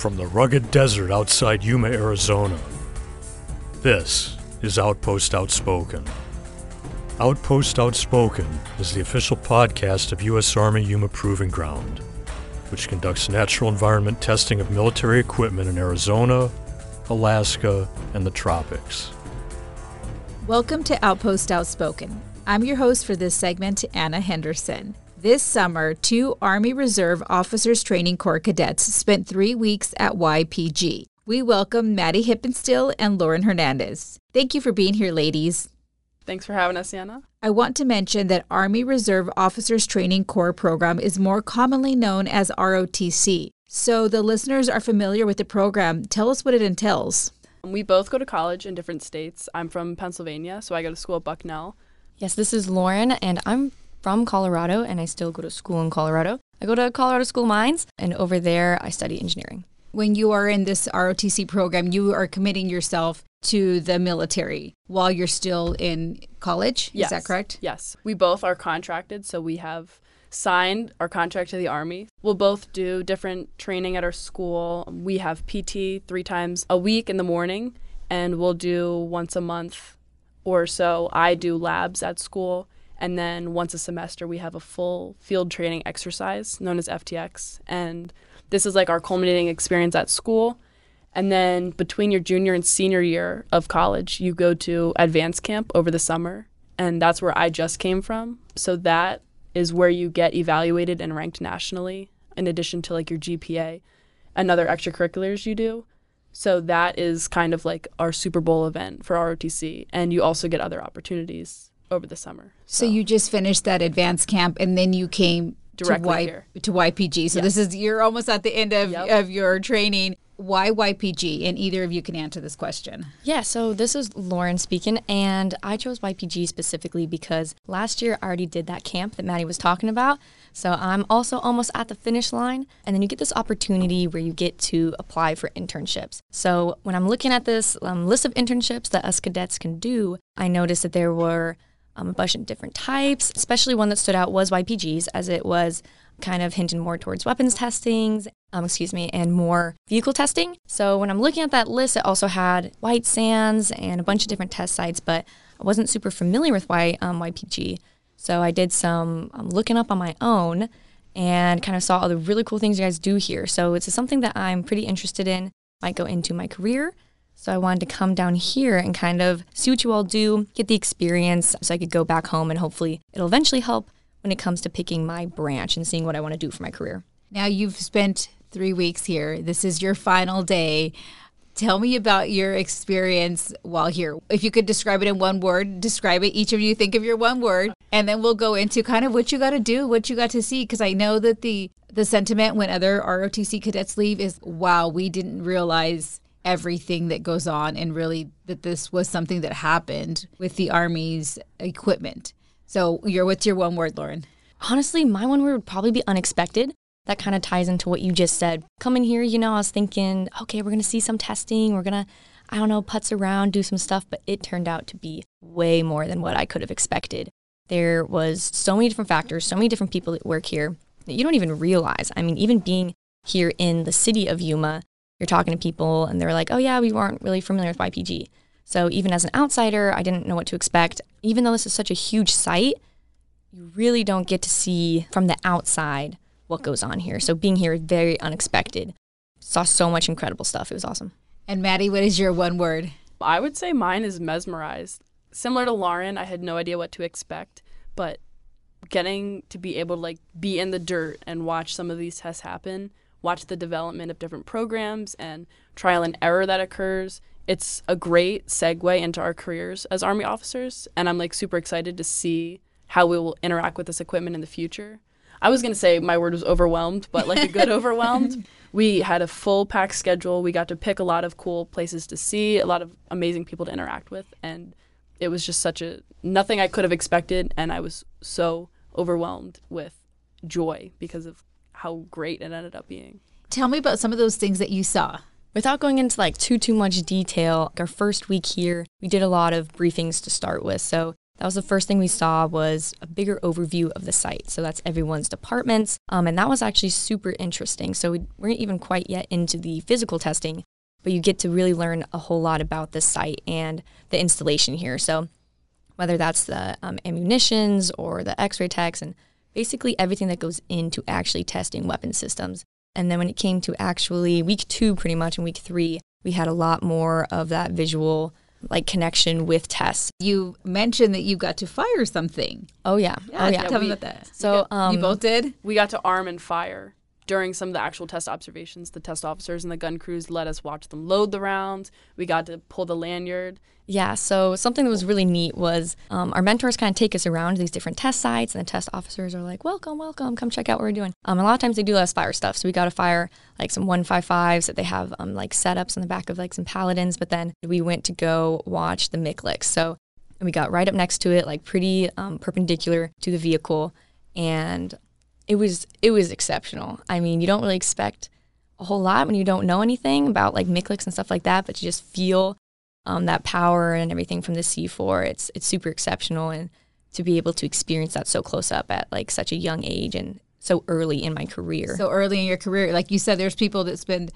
from the rugged desert outside Yuma, Arizona. This is Outpost Outspoken. Outpost Outspoken is the official podcast of U.S. Army Yuma Proving Ground, which conducts natural environment testing of military equipment in Arizona, Alaska, and the tropics. Welcome to Outpost Outspoken. I'm your host for this segment, Ana Henderson. This summer, two Army Reserve Officers Training Corps cadets spent three weeks at YPG. We welcome Maddy Hippensteal and Lauren Hernandez. Thank you for being here, ladies. Thanks for having us, Ana. I want to mention that Army Reserve Officers Training Corps program is more commonly known as ROTC. So the listeners are familiar with the program. Tell us what it entails. We both go to college in different states. I'm from Pennsylvania, so I go to school at Bucknell. Yes, this is Lauren, and I'm from Colorado and I still go to school in Colorado. I go to Colorado School Mines and over there I study engineering. When you are in this ROTC program, you are committing yourself to the military while you're still in college. Yes. Is that correct? Yes. We both are contracted, so we have signed our contract to the Army. We'll both do different training at our school. We have PT three times a week in the morning, and we'll do once a month or so. I do labs at school and then once a semester, we have a full field training exercise known as FTX. And this is like our culminating experience at school. And then between your junior and senior year of college, you go to advanced camp over the summer. And that's where I just came from. So that is where you get evaluated and ranked nationally, in addition to like your GPA and other extracurriculars you do. So that is kind of like our Super Bowl event for ROTC. And you also get other opportunities over the summer. So, so you just finished that advanced camp and then you came directly to, y- here. to YPG. So yes. this is you're almost at the end of, yep. of your training. Why YPG? And either of you can answer this question. Yeah, so this is Lauren speaking, and I chose YPG specifically because last year I already did that camp that Maddy was talking about. So I'm also almost at the finish line. And then you get this opportunity where you get to apply for internships. So when I'm looking at this um, list of internships that us cadets can do, I noticed that there were um, a bunch of different types. Especially one that stood out was YPGs, as it was kind of hinting more towards weapons testings, um, excuse me, and more vehicle testing. So when I'm looking at that list, it also had White Sands and a bunch of different test sites, but I wasn't super familiar with y, um, YPG. So I did some um, looking up on my own and kind of saw all the really cool things you guys do here. So it's something that I'm pretty interested in, might go into my career. So I wanted to come down here and kind of see what you all do, get the experience so I could go back home and hopefully it'll eventually help when it comes to picking my branch and seeing what I want to do for my career. Now you've spent three weeks here. This is your final day. Tell me about your experience while here. If you could describe it in one word, describe it. Each of you think of your one word, and then we'll go into kind of what you got to do, what you got to see. Because I know that the the sentiment when other ROTC cadets leave is, "Wow, we didn't realize everything that goes on and really that this was something that happened with the army's equipment. So, your what's your one word, Lauren? Honestly, my one word would probably be unexpected. That kind of ties into what you just said. Coming here, you know, I was thinking, okay, we're going to see some testing. We're going to, I don't know, putz around, do some stuff, but it turned out to be way more than what I could have expected. There was so many different factors, so many different people that work here that you don't even realize. I mean, even being here in the city of Yuma, you're talking to people and they're like, oh, yeah, we weren't really familiar with YPG. So even as an outsider, I didn't know what to expect. Even though this is such a huge site, you really don't get to see from the outside what goes on here. So being here is very unexpected. Saw so much incredible stuff. It was awesome. And Maddy, what is your one word? I would say mine is mesmerized. Similar to Lauren, I had no idea what to expect, but getting to be able to like be in the dirt and watch some of these tests happen watch the development of different programs and trial and error that occurs. It's a great segue into our careers as Army officers, and I'm like super excited to see how we will interact with this equipment in the future. I was going to say my word was overwhelmed, but like a good overwhelmed. We had a full pack schedule. We got to pick a lot of cool places to see, a lot of amazing people to interact with, and it was just such a nothing I could have expected, and I was so overwhelmed with joy because of how great it ended up being. Tell me about some of those things that you saw. Without going into like too too much detail, our first week here, we did a lot of briefings to start with. So that was the first thing we saw was a bigger overview of the site. So that's everyone's departments. Um, and that was actually super interesting. So we weren't even quite yet into the physical testing, but you get to really learn a whole lot about the site and the installation here. So whether that's the um, ammunitions or the x-ray techs and basically everything that goes into actually testing weapon systems. And then when it came to actually week two, pretty much, and week three, we had a lot more of that visual like connection with tests. You mentioned that you got to fire something. Oh yeah. Yeah, oh yeah. tell me about that. So um, you both did? We got to arm and fire during some of the actual test observations. The test officers and the gun crews let us watch them load the rounds. We got to pull the lanyard. Yeah, so something that was really neat was um, our mentors kind of take us around these different test sites, and the test officers are like, "Welcome, welcome, come check out what we're doing." Um, a lot of times they do let us fire stuff, so we got to fire like some 155s that they have um, like setups on the back of like some paladins. But then we went to go watch the MICLICs, so we got right up next to it, like pretty um, perpendicular to the vehicle, and it was it was exceptional. I mean, you don't really expect a whole lot when you don't know anything about like MICLICs and stuff like that, but you just feel um, that power and everything from the C4. It's it's super exceptional, and to be able to experience that so close up at like such a young age and so early in my career. So early in your career, like you said, there's people that spend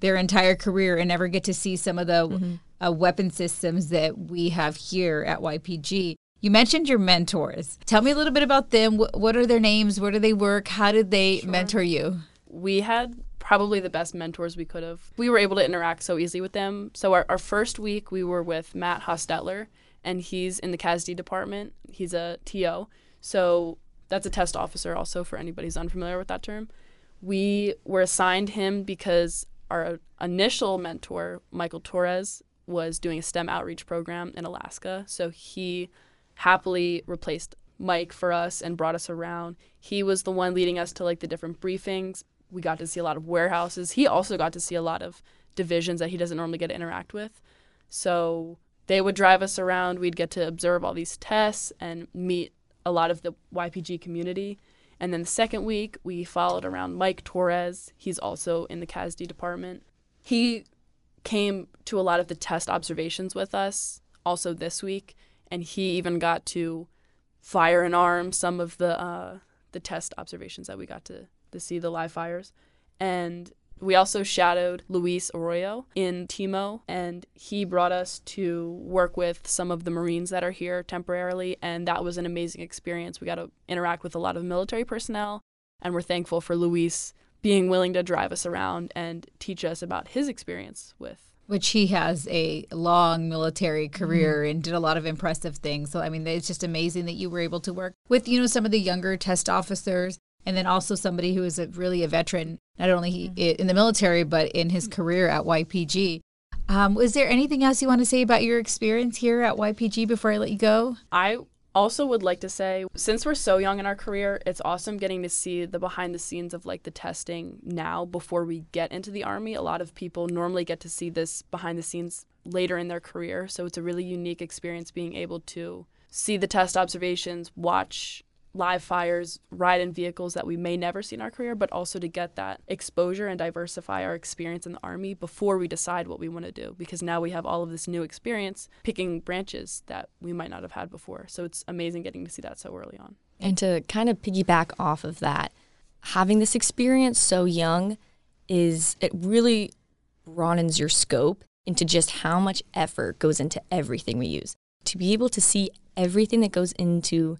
their entire career and never get to see some of the uh, weapon systems that we have here at YPG. You mentioned your mentors. Tell me a little bit about them. What are their names? Where do they work? How did they mentor you? we had probably the best mentors we could have. We were able to interact so easily with them. So our, our first week we were with Matt Hostetler and he's in the CASD department. He's a TO. So that's a test officer also for anybody who's unfamiliar with that term. We were assigned him because our initial mentor, Michael Torres, was doing a STEM outreach program in Alaska. So he happily replaced Mike for us and brought us around. He was the one leading us to like the different briefings. We got to see a lot of warehouses. He also got to see a lot of divisions that he doesn't normally get to interact with. So they would drive us around. We'd get to observe all these tests and meet a lot of the YPG community. And then the second week, we followed around Mike Torres. He's also in the CASD department. He came to a lot of the test observations with us also this week, and he even got to fire and arm some of the uh, the test observations that we got to, to see the live fires. And we also shadowed Luis Arroyo in Timo, and he brought us to work with some of the Marines that are here temporarily, and that was an amazing experience. We got to interact with a lot of military personnel, and we're thankful for Luis being willing to drive us around and teach us about his experience with Which he has a long military mm-hmm. career and did a lot of impressive things. So I mean, it's just amazing that you were able to work with you know some of the younger test officers, and then also somebody who is a, really a veteran, not only he, mm-hmm. in the military but in his mm-hmm. career at YPG. Um, was there anything else you want to say about your experience here at YPG before I let you go? I also would like to say since we're so young in our career, it's awesome getting to see the behind the scenes of like the testing now before we get into the army. A lot of people normally get to see this behind the scenes later in their career, so it's a really unique experience being able to see the test observations, watch live fires, ride in vehicles that we may never see in our career, but also to get that exposure and diversify our experience in the Army before we decide what we want to do. Because now we have all of this new experience picking branches that we might not have had before. So it's amazing getting to see that so early on. And to kind of piggyback off of that, having this experience so young is it really broadens your scope into just how much effort goes into everything we use. To be able to see everything that goes into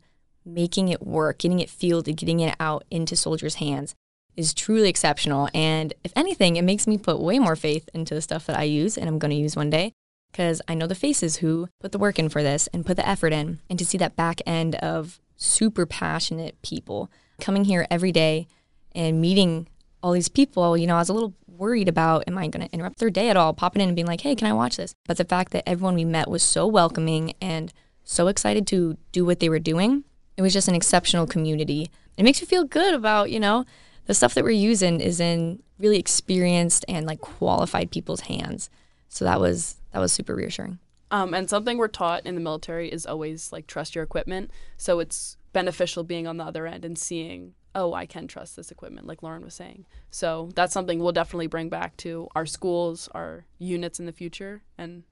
making it work, getting it fielded, getting it out into soldiers' hands is truly exceptional. And if anything, it makes me put way more faith into the stuff that I use and I'm going to use one day because I know the faces who put the work in for this and put the effort in. And to see that back end of super passionate people coming here every day and meeting all these people, you know, I was a little worried about am I going to interrupt their day at all, popping in and being like, hey, can I watch this? But the fact that everyone we met was so welcoming and so excited to do what they were doing, it was just an exceptional community. It makes you feel good about, you know, the stuff that we're using is in really experienced and like qualified people's hands. So that was that was super reassuring. Um, and something we're taught in the military is always like trust your equipment. So it's beneficial being on the other end and seeing, oh, I can trust this equipment, like Lauren was saying. So that's something we'll definitely bring back to our schools, our units in the future. And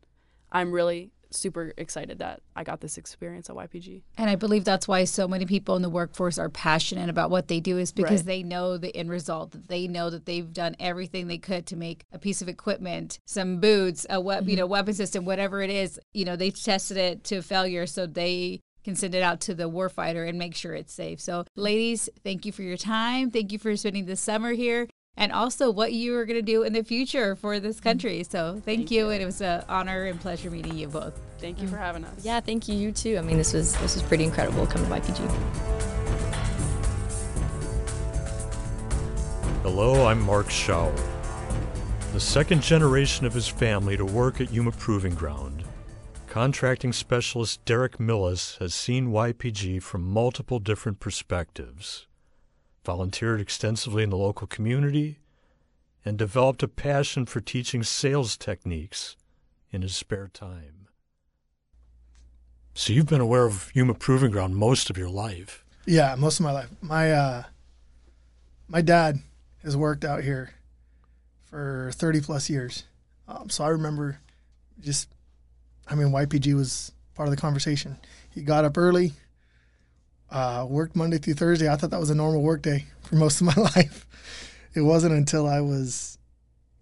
I'm really super excited that I got this experience at YPG. And I believe that's why so many people in the workforce are passionate about what they do is because Right. they know the end result. that They know that they've done everything they could to make a piece of equipment, some boots, a web, you mm-hmm. know, weapon system, whatever it is. You know, they've tested it to failure, so they can send it out to the warfighter and make sure it's safe. So, ladies, thank you for your time. Thank you for spending the summer here. And also, what you are going to do in the future for this mm-hmm. country. So, thank, Thank you. you. And it was an honor and pleasure meeting you both. Thank you for mm. having us. Yeah, thank you. You too. I mean, this was this was pretty incredible coming to YPG. Hello, I'm Mark Schauer. The second generation of his family to work at Yuma Proving Ground, contracting specialist Deric Millis has seen YPG from multiple different perspectives, volunteered extensively in the local community, and developed a passion for teaching sales techniques in his spare time. So you've been aware of Yuma Proving Ground most of your life. Yeah, most of my life. My uh, my dad has worked out here for thirty plus years, um, so I remember just. I mean, YPG was part of the conversation. He got up early, uh, worked Monday through Thursday. I thought that was a normal work day for most of my life. It wasn't until I was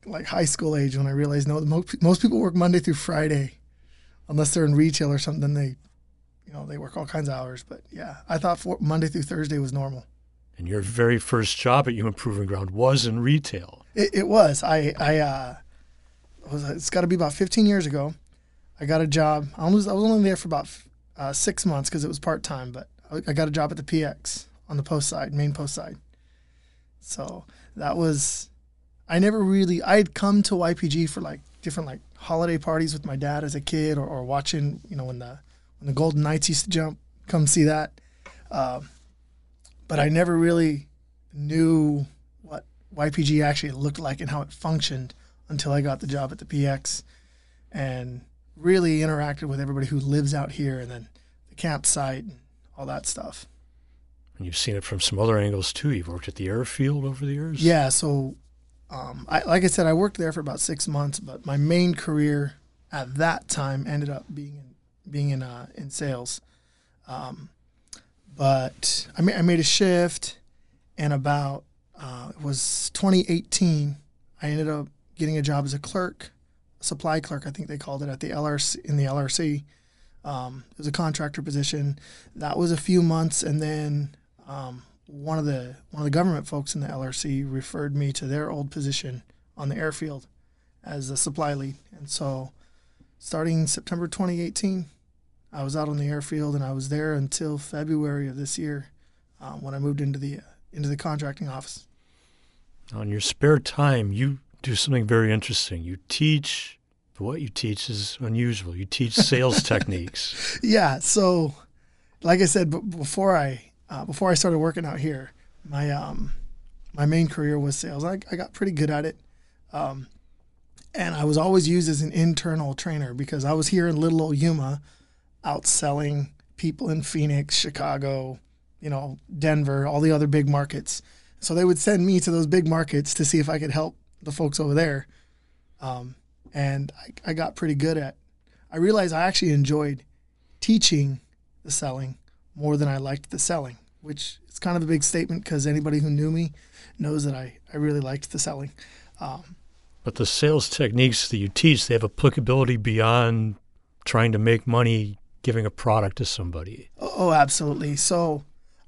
like high school age when I realized no, most people work Monday through Friday, unless they're in retail or something. Then they you know, they work all kinds of hours. But yeah, I thought for Monday through Thursday was normal. And your very first job at Yuma Proving Ground was in retail. It, it was. I, I, uh, was, it's got to be about 15 years ago. I got a job. I was, I was only there for about uh, six months because it was part time, but I, got a job at the PX on the post side, main post side. So that was, I never really, I had come to YPG for like different like holiday parties with my dad as a kid or, or watching, you know, when the, when the Golden Knights used to jump, come see that. Um, but I never really knew what YPG actually looked like and how it functioned until I got the job at the PX and really interacted with everybody who lives out here and then the campsite and all that stuff. And you've seen it from some other angles too. You've worked at the airfield over the years. Yeah, so um, I, like I said, I worked there for about six months, but my main career at that time ended up being in, being in uh, in sales. Um, but I made I made a shift, and about uh, it was 2018. I ended up getting a job as a clerk, supply clerk, I think they called it at the LRC in the LRC. Um, it was a contractor position. That was a few months, and then um, one of the one of the government folks in the LRC referred me to their old position on the airfield as a supply lead. And so, starting September 2018, I was out on the airfield, and I was there until February of this year um, when I moved into the into the contracting office. On your spare time, you do something very interesting. You teach. But what you teach is unusual. You teach sales techniques. yeah. So, like I said, b- before I uh, before I started working out here, my um my main career was sales. I, I got pretty good at it, um, and I was always used as an internal trainer because I was here in little old Yuma, out selling people in Phoenix, Chicago, you know, Denver, all the other big markets. So they would send me to those big markets to see if I could help the folks over there. Um, and I, I got pretty good at. I realized I actually enjoyed teaching the selling more than I liked the selling, which is kind of a big statement because anybody who knew me knows that I, I really liked the selling. Um, But the sales techniques that you teach, they have applicability beyond trying to make money giving a product to somebody. oh, absolutely. So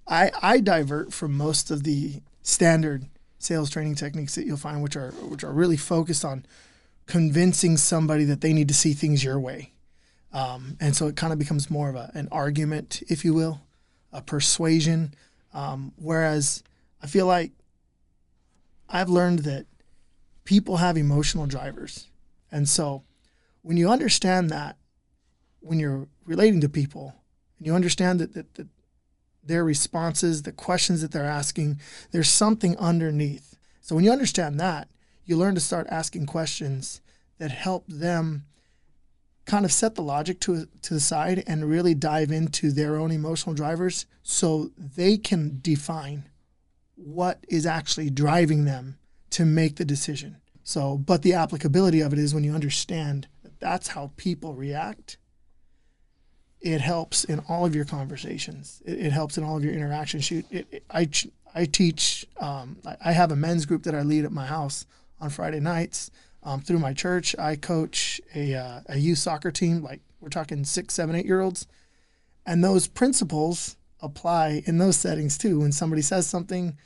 I, I divert from most of the standard sales training techniques that you'll find, which are which are really focused on convincing somebody that they need to see things your way. Um, and so it kind of becomes more of a, an argument, if you will, a persuasion. Um, whereas I feel like I've learned that people have emotional drivers. And so when you understand that, when you're relating to people, and you understand that, that, that their responses, the questions that they're asking, there's something underneath. So when you understand that, you learn to start asking questions that help them kind of set the logic to to the side and really dive into their own emotional drivers so they can define what is actually driving them to make the decision. So, but the applicability of it is when you understand that that's how people react, it helps in all of your conversations. It, it helps in all of your interactions. Shoot, it, it, I I teach. Um, I, I have a men's group that I lead at my house on Friday nights. Um, through my church, I coach a uh, a youth soccer team. Like we're talking six, seven, eight year olds, and those principles apply in those settings too. When somebody says something,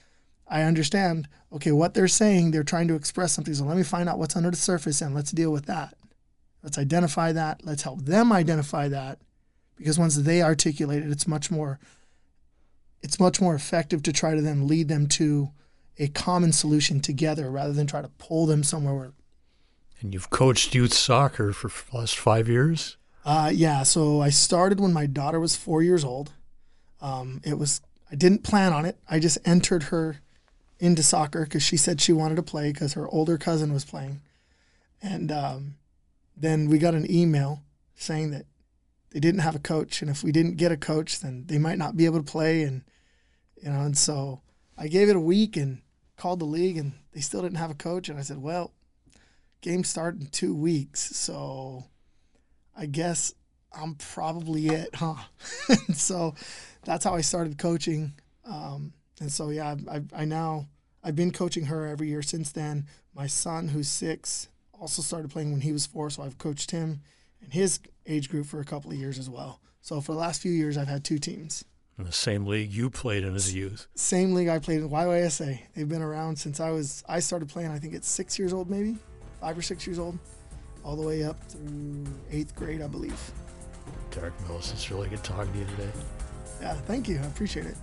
I understand. Okay, what they're saying, they're trying to express something. So let me find out what's under the surface and let's deal with that. Let's identify that. Let's help them identify that because once they articulate it, it's much more it's much more effective to try to then lead them to a common solution together rather than try to pull them somewhere where And you've coached youth soccer for the last five years? uh, yeah, so I started when my daughter was four years old. Um, it was I didn't plan on it. I just entered her into soccer because she said she wanted to play because her older cousin was playing, and um, then we got an email saying that they didn't have a coach, and if we didn't get a coach, then they might not be able to play, and you know, and so I gave it a week and called the league, and they still didn't have a coach, and I said, well, game start in two weeks, so I guess I'm probably it, huh? so that's how I started coaching. Um, and so yeah, I, I, I now I've been coaching her every year since then. My son, who's six, also started playing when he was four, so I've coached him and his age group for a couple of years as well. So for the last few years, I've had two teams. In the same league you played in as a youth. Same league I played in, YYSA. They've been around since I was I started playing. I think it's six years old, maybe five or six years old, all the way up through eighth grade, I believe. Deric Millis, it's really good talking to you today. Yeah, thank you. I appreciate it.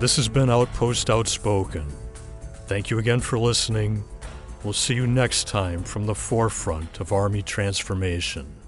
This has been Outpost Outspoken. Thank you again for listening. We'll see you next time from the forefront of Army transformation.